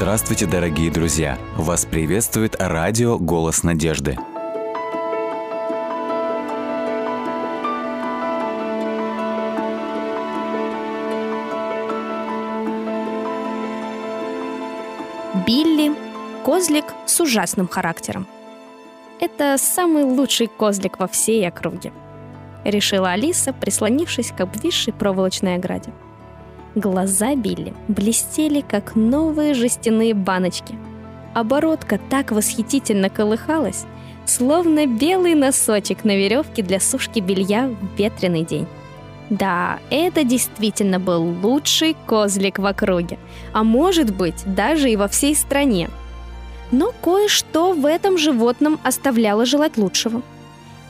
Здравствуйте, дорогие друзья! Вас приветствует радио «Голос надежды». Билли – козлик с ужасным характером. Это самый лучший козлик во всей округе, решила Алиса, прислонившись к обвисшей проволочной ограде. Глаза Билли блестели, как новые жестяные баночки. Оборотка так восхитительно колыхалась, словно белый носочек на веревке для сушки белья в ветреный день. Да, это действительно был лучший козлик в округе, а может быть, даже и во всей стране. Но кое-что в этом животном оставляло желать лучшего.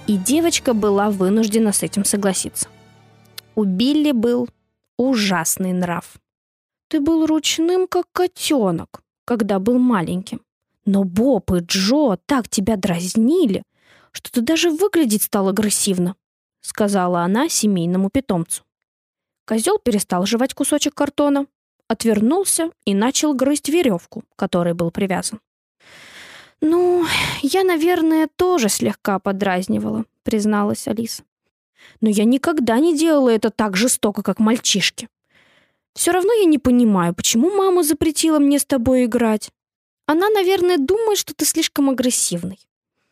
И девочка была вынуждена с этим согласиться. У Билли был ужасный нрав. Ты был ручным, как котенок, когда был маленьким. Но Боб и Джо так тебя дразнили, что ты даже выглядеть стал агрессивно, сказала она семейному питомцу. Козел перестал жевать кусочек картона, отвернулся и начал грызть веревку, которой был привязан. «Ну, я, наверное, тоже слегка подразнивала», — призналась Алиса но я никогда не делала это так жестоко, как мальчишки. Все равно я не понимаю, почему мама запретила мне с тобой играть. Она, наверное, думает, что ты слишком агрессивный.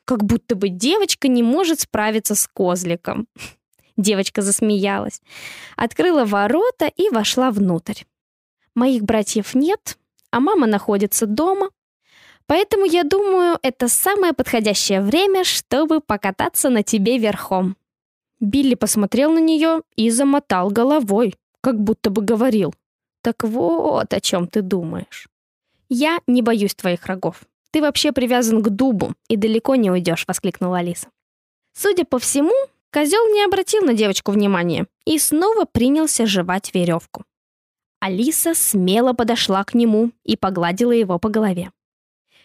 Как будто бы девочка не может справиться с козликом. Девочка засмеялась, открыла ворота и вошла внутрь. Моих братьев нет, а мама находится дома, поэтому я думаю, это самое подходящее время, чтобы покататься на тебе верхом. Билли посмотрел на нее и замотал головой, как будто бы говорил. «Так вот о чем ты думаешь. Я не боюсь твоих рогов. Ты вообще привязан к дубу и далеко не уйдешь», — воскликнула Алиса. Судя по всему, козел не обратил на девочку внимания и снова принялся жевать веревку. Алиса смело подошла к нему и погладила его по голове.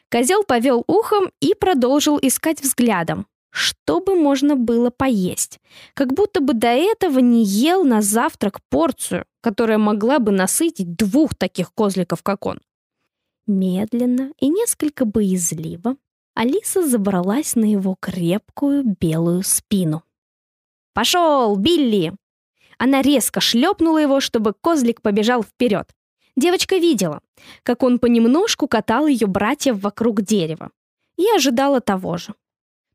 Козел повел ухом и продолжил искать взглядом, чтобы можно было поесть. Как будто бы до этого не ел на завтрак порцию, которая могла бы насытить двух таких козликов, как он. Медленно и несколько боязливо Алиса забралась на его крепкую белую спину. «Пошел, Билли!» Она резко шлепнула его, чтобы козлик побежал вперед. Девочка видела, как он понемножку катал ее братьев вокруг дерева, и ожидала того же.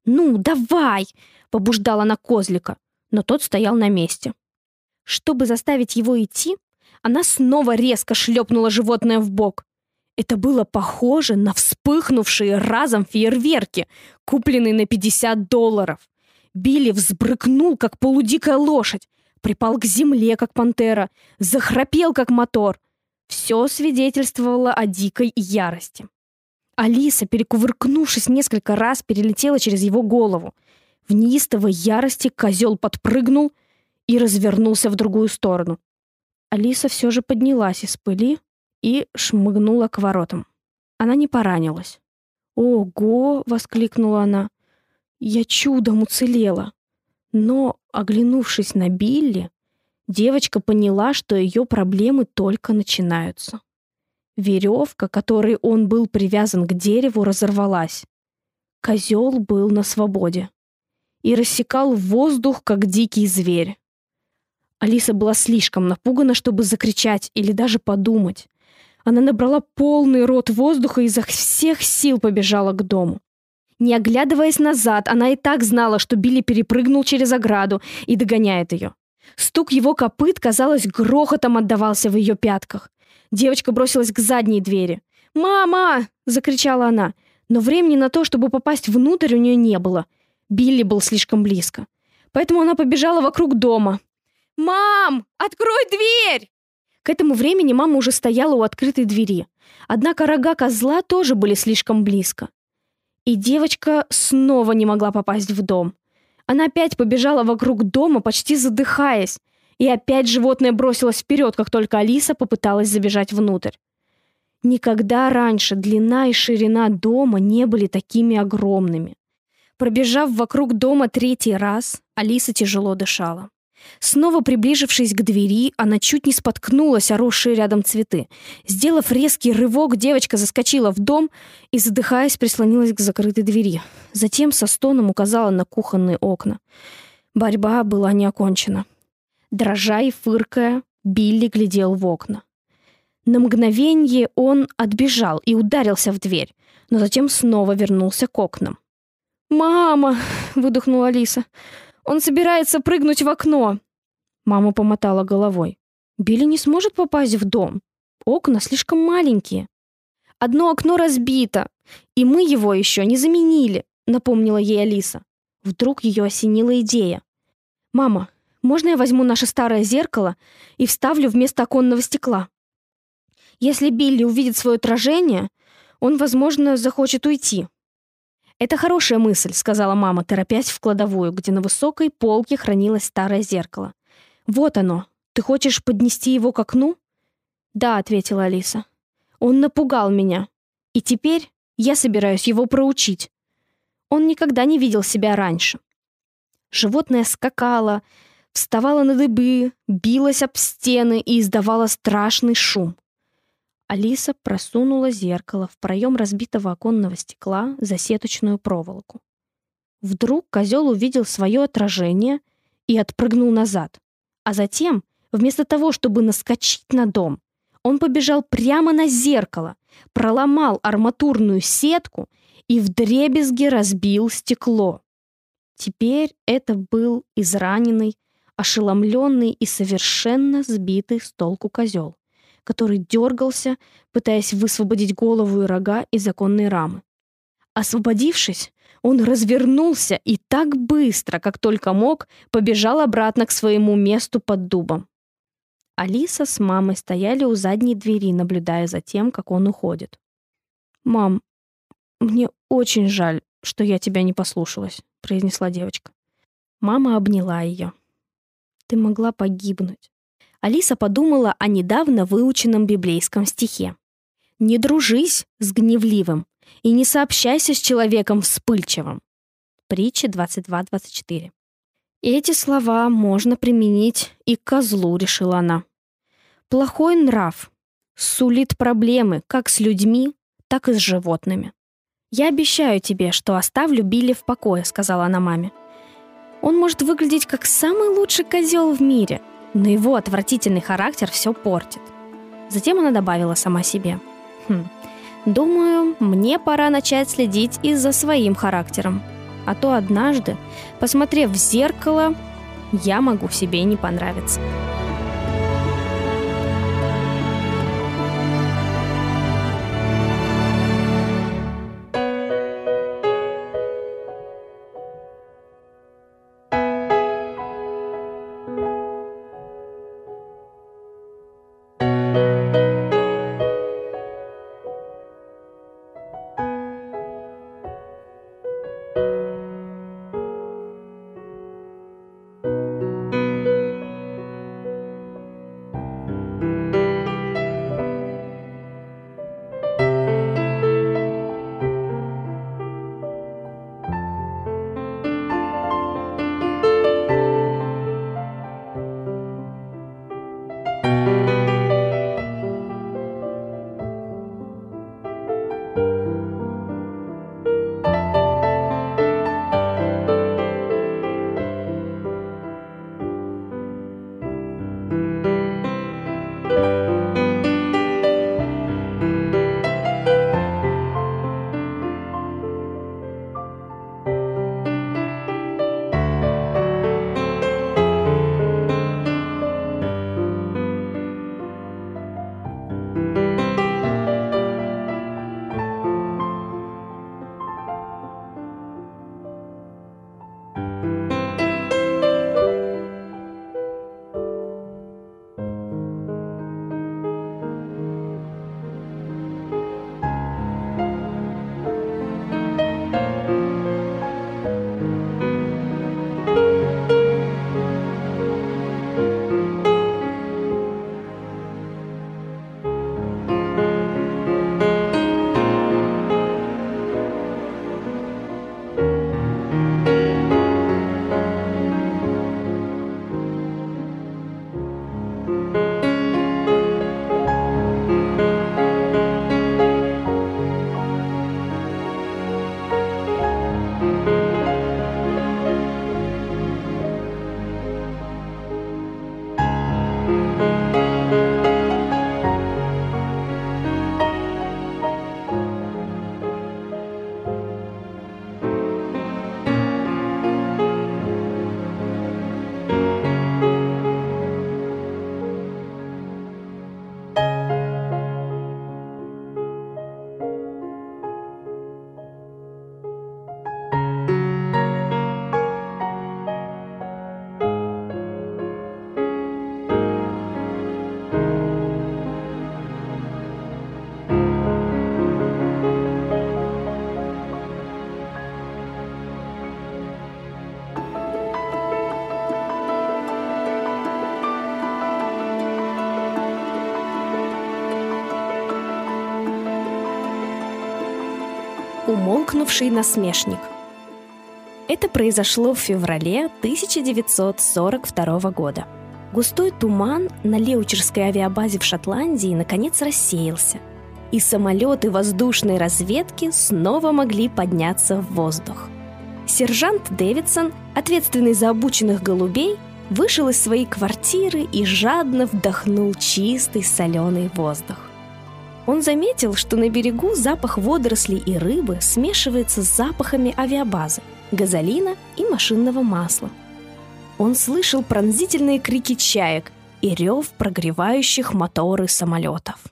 «Ну, давай!» — побуждала она козлика, но тот стоял на месте. Чтобы заставить его идти, она снова резко шлепнула животное в бок. Это было похоже на вспыхнувшие разом фейерверки, купленные на 50 долларов. Билли взбрыкнул, как полудикая лошадь, припал к земле, как пантера, захрапел, как мотор. Все свидетельствовало о дикой ярости. Алиса, перекувыркнувшись несколько раз, перелетела через его голову. В неистовой ярости козел подпрыгнул и развернулся в другую сторону. Алиса все же поднялась из пыли и шмыгнула к воротам. Она не поранилась. «Ого!» — воскликнула она. «Я чудом уцелела!» Но, оглянувшись на Билли, девочка поняла, что ее проблемы только начинаются. Веревка, которой он был привязан к дереву, разорвалась. Козел был на свободе и рассекал воздух, как дикий зверь. Алиса была слишком напугана, чтобы закричать или даже подумать. Она набрала полный рот воздуха и изо всех сил побежала к дому. Не оглядываясь назад, она и так знала, что Билли перепрыгнул через ограду и догоняет ее. Стук его копыт, казалось, грохотом отдавался в ее пятках. Девочка бросилась к задней двери. «Мама!» — закричала она. Но времени на то, чтобы попасть внутрь, у нее не было. Билли был слишком близко. Поэтому она побежала вокруг дома. «Мам! Открой дверь!» К этому времени мама уже стояла у открытой двери. Однако рога козла тоже были слишком близко. И девочка снова не могла попасть в дом. Она опять побежала вокруг дома, почти задыхаясь. И опять животное бросилось вперед, как только Алиса попыталась забежать внутрь. Никогда раньше длина и ширина дома не были такими огромными. Пробежав вокруг дома третий раз, Алиса тяжело дышала. Снова приближившись к двери, она чуть не споткнулась о росшие рядом цветы. Сделав резкий рывок, девочка заскочила в дом и, задыхаясь, прислонилась к закрытой двери. Затем со стоном указала на кухонные окна. Борьба была не окончена. Дрожа и фыркая, Билли глядел в окна. На мгновение он отбежал и ударился в дверь, но затем снова вернулся к окнам. «Мама!» — выдохнула Алиса. «Он собирается прыгнуть в окно!» Мама помотала головой. «Билли не сможет попасть в дом. Окна слишком маленькие. Одно окно разбито, и мы его еще не заменили», — напомнила ей Алиса. Вдруг ее осенила идея. «Мама, можно я возьму наше старое зеркало и вставлю вместо оконного стекла? Если Билли увидит свое отражение, он, возможно, захочет уйти. «Это хорошая мысль», — сказала мама, торопясь в кладовую, где на высокой полке хранилось старое зеркало. «Вот оно. Ты хочешь поднести его к окну?» «Да», — ответила Алиса. «Он напугал меня. И теперь я собираюсь его проучить. Он никогда не видел себя раньше». Животное скакало, вставала на дыбы, билась об стены и издавала страшный шум. Алиса просунула зеркало в проем разбитого оконного стекла за сеточную проволоку. Вдруг козел увидел свое отражение и отпрыгнул назад. А затем, вместо того, чтобы наскочить на дом, он побежал прямо на зеркало, проломал арматурную сетку и вдребезги разбил стекло. Теперь это был израненный, ошеломленный и совершенно сбитый с толку козел который дергался, пытаясь высвободить голову и рога из законной рамы. Освободившись, он развернулся и так быстро, как только мог, побежал обратно к своему месту под дубом. Алиса с мамой стояли у задней двери, наблюдая за тем, как он уходит. «Мам, мне очень жаль, что я тебя не послушалась», — произнесла девочка. Мама обняла ее. «Ты могла погибнуть. Алиса подумала о недавно выученном библейском стихе. «Не дружись с гневливым и не сообщайся с человеком вспыльчивым». Притча 22.24. Эти слова можно применить и к козлу, решила она. Плохой нрав сулит проблемы как с людьми, так и с животными. «Я обещаю тебе, что оставлю Билли в покое», — сказала она маме. «Он может выглядеть как самый лучший козел в мире, но его отвратительный характер все портит. Затем она добавила сама себе. Хм, думаю, мне пора начать следить и за своим характером. А то однажды, посмотрев в зеркало, я могу себе не понравиться. Умолкнувший насмешник. Это произошло в феврале 1942 года. Густой туман на Леучерской авиабазе в Шотландии наконец рассеялся, и самолеты воздушной разведки снова могли подняться в воздух. Сержант Дэвидсон, ответственный за обученных голубей, вышел из своей квартиры и жадно вдохнул чистый соленый воздух. Он заметил, что на берегу запах водорослей и рыбы смешивается с запахами авиабазы, газолина и машинного масла. Он слышал пронзительные крики чаек и рев прогревающих моторы самолетов.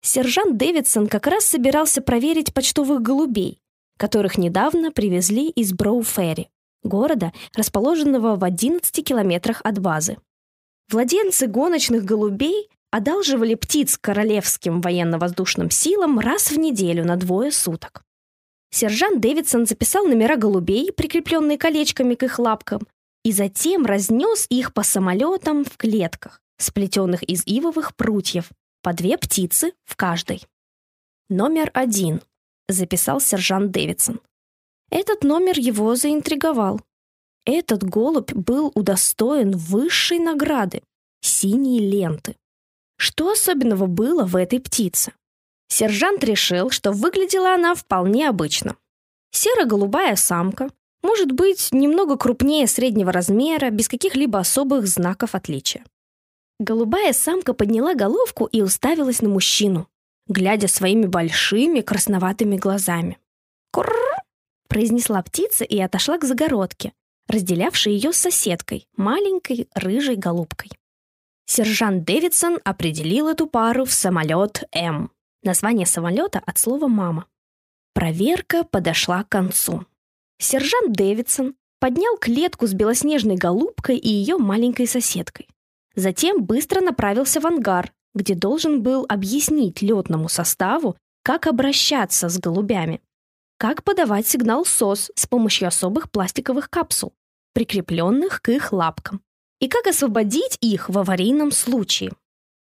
Сержант Дэвидсон как раз собирался проверить почтовых голубей, которых недавно привезли из Броуферри, города, расположенного в 11 километрах от базы. Владельцы гоночных голубей одалживали птиц королевским военно-воздушным силам раз в неделю на двое суток. Сержант Дэвидсон записал номера голубей, прикрепленные колечками к их лапкам, и затем разнес их по самолетам в клетках, сплетенных из ивовых прутьев, по две птицы в каждой. «Номер один», — записал сержант Дэвидсон. Этот номер его заинтриговал. Этот голубь был удостоен высшей награды — синей ленты. Что особенного было в этой птице? Сержант решил, что выглядела она вполне обычно. Серо-голубая самка, может быть, немного крупнее среднего размера, без каких-либо особых знаков отличия. Голубая самка подняла головку и уставилась на мужчину, глядя своими большими красноватыми глазами. «Курр!» — произнесла птица и отошла к загородке, разделявшей ее с соседкой, маленькой рыжей голубкой. Сержант Дэвидсон определил эту пару в самолет М. Название самолета от слова «мама». Проверка подошла к концу. Сержант Дэвидсон поднял клетку с белоснежной голубкой и ее маленькой соседкой. Затем быстро направился в ангар, где должен был объяснить летному составу, как обращаться с голубями, как подавать сигнал СОС с помощью особых пластиковых капсул, прикрепленных к их лапкам, и как освободить их в аварийном случае.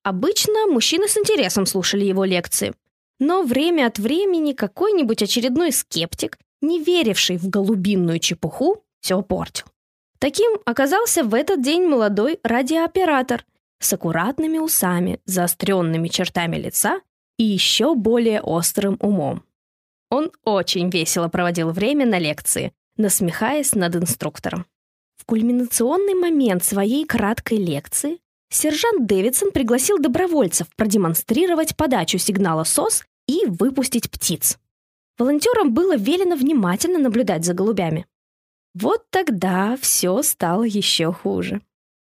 Обычно мужчины с интересом слушали его лекции, но время от времени какой-нибудь очередной скептик, не веривший в голубинную чепуху, все портил. Таким оказался в этот день молодой радиооператор с аккуратными усами, заостренными чертами лица и еще более острым умом. Он очень весело проводил время на лекции, насмехаясь над инструктором. Кульминационный момент своей краткой лекции сержант Дэвидсон пригласил добровольцев продемонстрировать подачу сигнала СОС и выпустить птиц. Волонтерам было велено внимательно наблюдать за голубями. Вот тогда все стало еще хуже.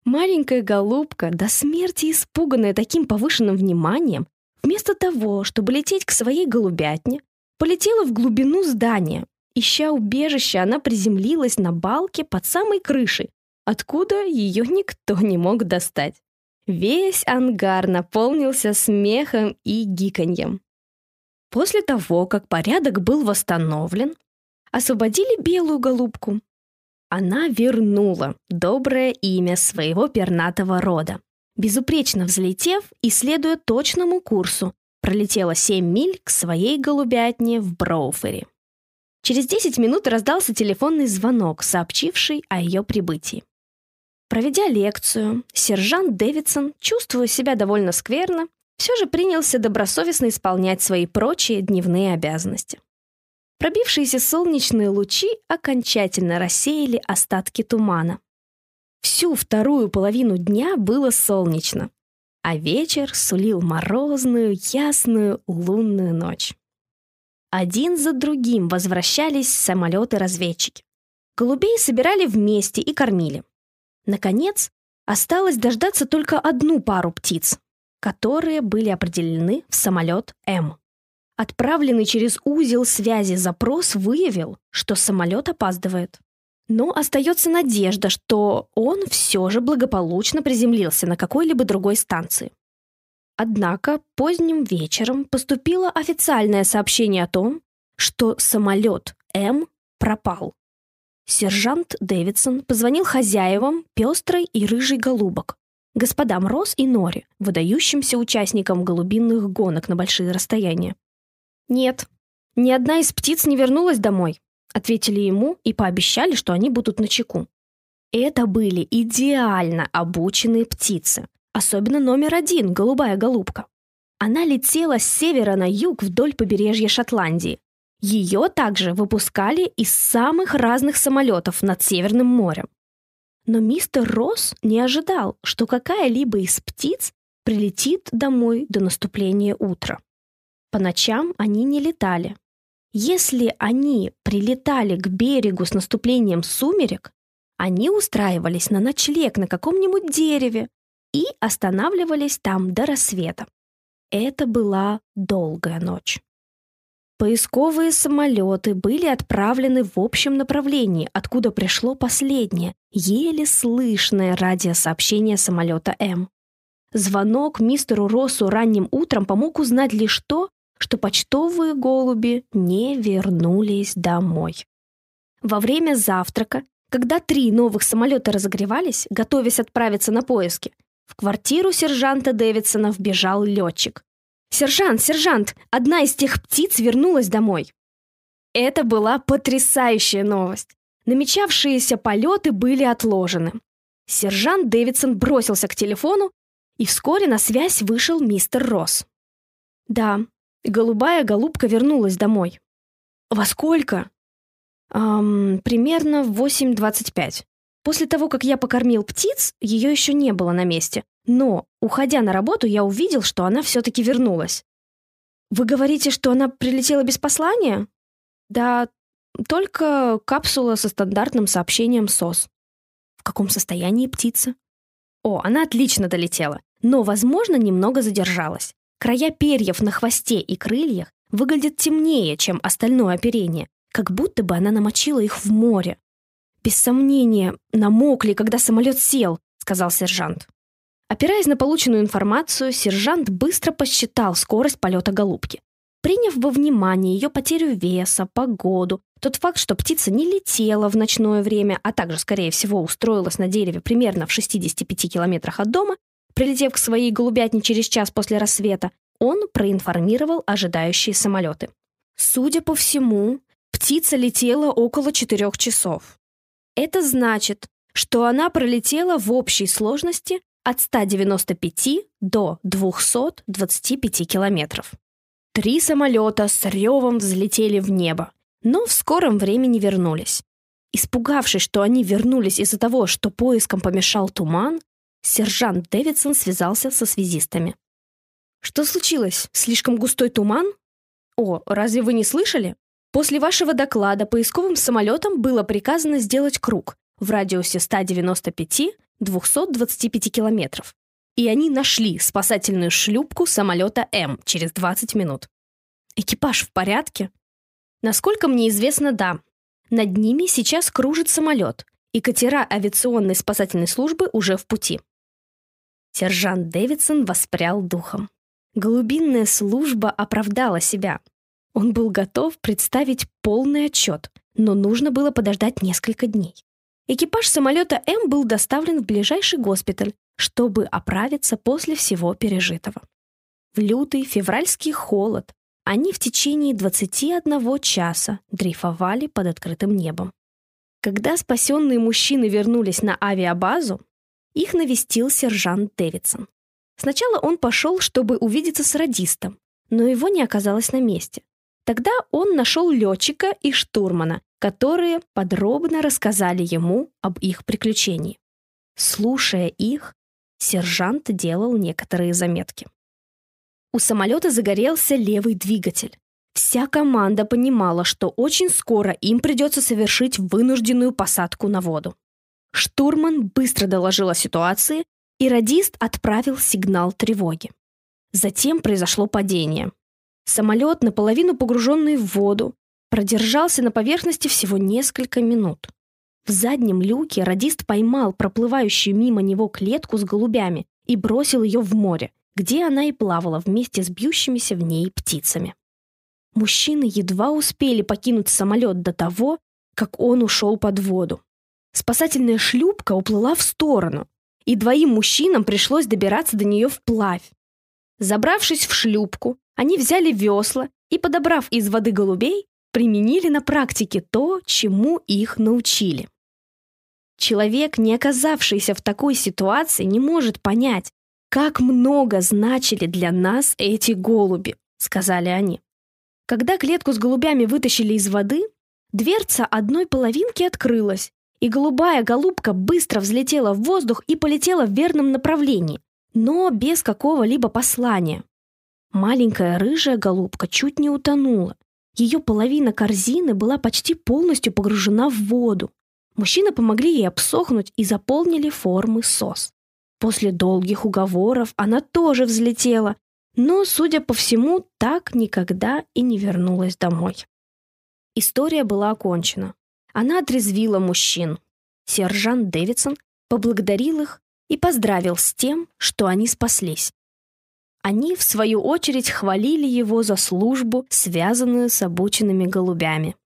Маленькая голубка, до смерти испуганная таким повышенным вниманием, вместо того, чтобы лететь к своей голубятне, полетела в глубину здания. Ища убежище, она приземлилась на балке под самой крышей, откуда ее никто не мог достать. Весь ангар наполнился смехом и гиканьем. После того, как порядок был восстановлен, освободили белую голубку. Она вернула доброе имя своего пернатого рода. Безупречно взлетев и следуя точному курсу, пролетела 7 миль к своей голубятне в Броуфере. Через 10 минут раздался телефонный звонок, сообщивший о ее прибытии. Проведя лекцию, сержант Дэвидсон, чувствуя себя довольно скверно, все же принялся добросовестно исполнять свои прочие дневные обязанности. Пробившиеся солнечные лучи окончательно рассеяли остатки тумана. Всю вторую половину дня было солнечно, а вечер сулил морозную, ясную лунную ночь. Один за другим возвращались самолеты-разведчики. Голубей собирали вместе и кормили. Наконец, осталось дождаться только одну пару птиц, которые были определены в самолет М. Отправленный через узел связи запрос выявил, что самолет опаздывает. Но остается надежда, что он все же благополучно приземлился на какой-либо другой станции. Однако поздним вечером поступило официальное сообщение о том, что самолет М пропал. Сержант Дэвидсон позвонил хозяевам пестрой и рыжей голубок, господам Рос и Нори, выдающимся участникам голубинных гонок на большие расстояния. «Нет, Ни одна из птиц не вернулась домой, ответили ему и пообещали, что они будут на чеку. Это были идеально обученные птицы, особенно номер один, голубая голубка. Она летела с севера на юг вдоль побережья Шотландии. Ее также выпускали из самых разных самолетов над Северным морем. Но мистер Росс не ожидал, что какая-либо из птиц прилетит домой до наступления утра. По ночам они не летали. Если они прилетали к берегу с наступлением сумерек, они устраивались на ночлег на каком-нибудь дереве и останавливались там до рассвета. Это была долгая ночь. Поисковые самолеты были отправлены в общем направлении, откуда пришло последнее, еле слышное радиосообщение самолета М. Звонок мистеру Россу ранним утром помог узнать лишь то, что почтовые голуби не вернулись домой. Во время завтрака, когда три новых самолета разогревались, готовясь отправиться на поиски, в квартиру сержанта Дэвидсона вбежал летчик. «Сержант, сержант, одна из тех птиц вернулась домой!» Это была потрясающая новость. Намечавшиеся полеты были отложены. Сержант Дэвидсон бросился к телефону, и вскоре на связь вышел мистер Росс. «Да, голубая голубка вернулась домой». «Во сколько?» эм, «Примерно в 8.25. После того, как я покормил птиц, ее еще не было на месте. Но, уходя на работу, я увидел, что она все-таки вернулась. Вы говорите, что она прилетела без послания? Да, только капсула со стандартным сообщением СОС. В каком состоянии птица? О, она отлично долетела, но, возможно, немного задержалась. Края перьев на хвосте и крыльях выглядят темнее, чем остальное оперение, как будто бы она намочила их в море. Без сомнения, намокли, когда самолет сел, сказал сержант. Опираясь на полученную информацию, сержант быстро посчитал скорость полета голубки. Приняв во внимание ее потерю веса, погоду, тот факт, что птица не летела в ночное время, а также, скорее всего, устроилась на дереве примерно в 65 километрах от дома, прилетев к своей голубятне через час после рассвета, он проинформировал ожидающие самолеты. Судя по всему, птица летела около четырех часов. Это значит, что она пролетела в общей сложности от 195 до 225 километров. Три самолета с ревом взлетели в небо, но в скором времени вернулись. Испугавшись, что они вернулись из-за того, что поиском помешал туман, сержант Дэвидсон связался со связистами. «Что случилось? Слишком густой туман?» «О, разве вы не слышали? После вашего доклада поисковым самолетам было приказано сделать круг в радиусе 195 225 километров. И они нашли спасательную шлюпку самолета М через 20 минут. Экипаж в порядке? Насколько мне известно, да. Над ними сейчас кружит самолет, и катера авиационной спасательной службы уже в пути. Сержант Дэвидсон воспрял духом. Голубинная служба оправдала себя. Он был готов представить полный отчет, но нужно было подождать несколько дней. Экипаж самолета М был доставлен в ближайший госпиталь, чтобы оправиться после всего пережитого. В лютый февральский холод они в течение 21 часа дрейфовали под открытым небом. Когда спасенные мужчины вернулись на авиабазу, их навестил сержант Дэвидсон. Сначала он пошел, чтобы увидеться с радистом, но его не оказалось на месте. Тогда он нашел летчика и штурмана, которые подробно рассказали ему об их приключении. Слушая их, сержант делал некоторые заметки. У самолета загорелся левый двигатель. Вся команда понимала, что очень скоро им придется совершить вынужденную посадку на воду. Штурман быстро доложил о ситуации, и радист отправил сигнал тревоги. Затем произошло падение. Самолет, наполовину погруженный в воду, продержался на поверхности всего несколько минут. В заднем люке радист поймал проплывающую мимо него клетку с голубями и бросил ее в море, где она и плавала вместе с бьющимися в ней птицами. Мужчины едва успели покинуть самолет до того, как он ушел под воду. Спасательная шлюпка уплыла в сторону, и двоим мужчинам пришлось добираться до нее вплавь. Забравшись в шлюпку, они взяли весла и, подобрав из воды голубей, применили на практике то, чему их научили. Человек, не оказавшийся в такой ситуации, не может понять, как много значили для нас эти голуби, сказали они. Когда клетку с голубями вытащили из воды, дверца одной половинки открылась, и голубая голубка быстро взлетела в воздух и полетела в верном направлении, но без какого-либо послания. Маленькая рыжая голубка чуть не утонула. Ее половина корзины была почти полностью погружена в воду. Мужчины помогли ей обсохнуть и заполнили формы сос. После долгих уговоров она тоже взлетела, но, судя по всему, так никогда и не вернулась домой. История была окончена. Она отрезвила мужчин. Сержант Дэвидсон поблагодарил их и поздравил с тем, что они спаслись. Они, в свою очередь, хвалили его за службу, связанную с обученными голубями.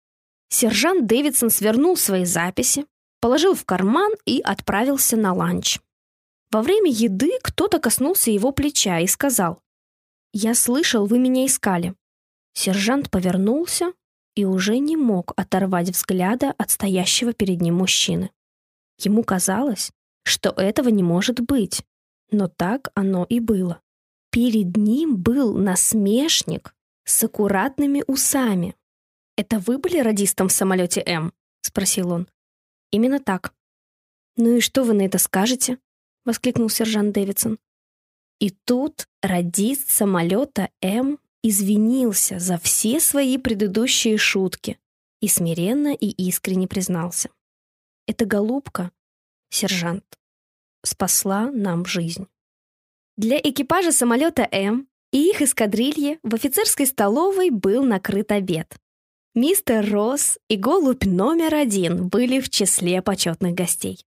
Сержант Дэвидсон свернул свои записи, положил в карман и отправился на ланч. Во время еды кто-то коснулся его плеча и сказал, «Я слышал, вы меня искали». Сержант повернулся и уже не мог оторвать взгляда от стоящего перед ним мужчины. Ему казалось, что этого не может быть, но так оно и было. Перед ним был насмешник с аккуратными усами. «Это вы были радистом в самолете М?» — спросил он. «Именно так». «Ну и что вы на это скажете?» — воскликнул сержант Дэвидсон. И тут радист самолета М извинился за все свои предыдущие шутки и смиренно и искренне признался. «Эта голубка, сержант, спасла нам жизнь». Для экипажа самолета М и их эскадрильи в офицерской столовой был накрыт обед. Мистер Росс и голубь номер один были в числе почетных гостей.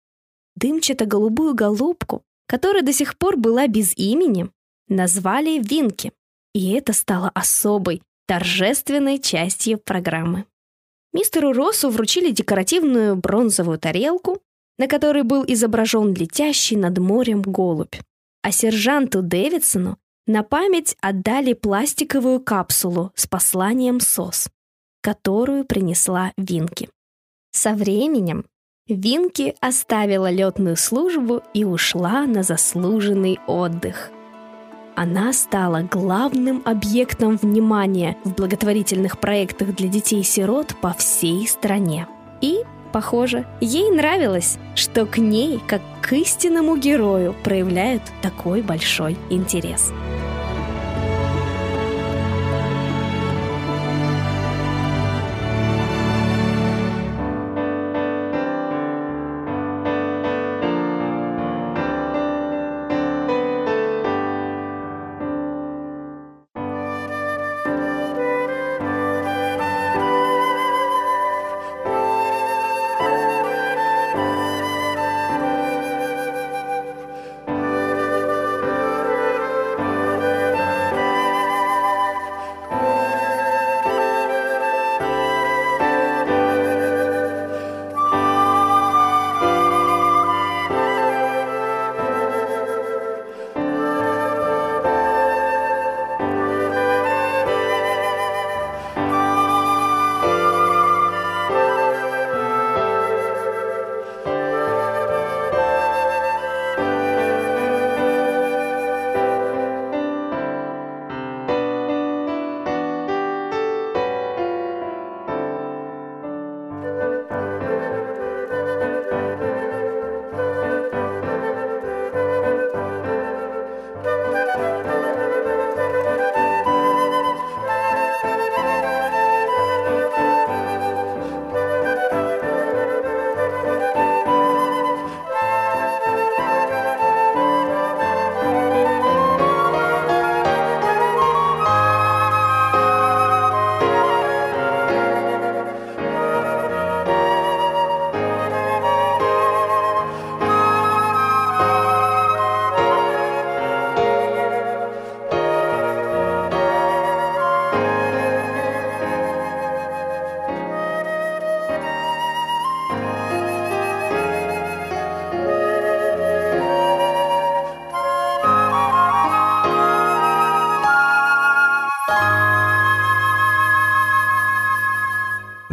Дымчато-голубую голубку, которая до сих пор была без имени, назвали Винки, и это стало особой, торжественной частью программы. Мистеру Россу вручили декоративную бронзовую тарелку, на которой был изображен летящий над морем голубь а сержанту Дэвидсону на память отдали пластиковую капсулу с посланием СОС, которую принесла Винки. Со временем Винки оставила летную службу и ушла на заслуженный отдых. Она стала главным объектом внимания в благотворительных проектах для детей-сирот по всей стране. И Похоже, ей нравилось, что к ней, как к истинному герою, проявляют такой большой интерес.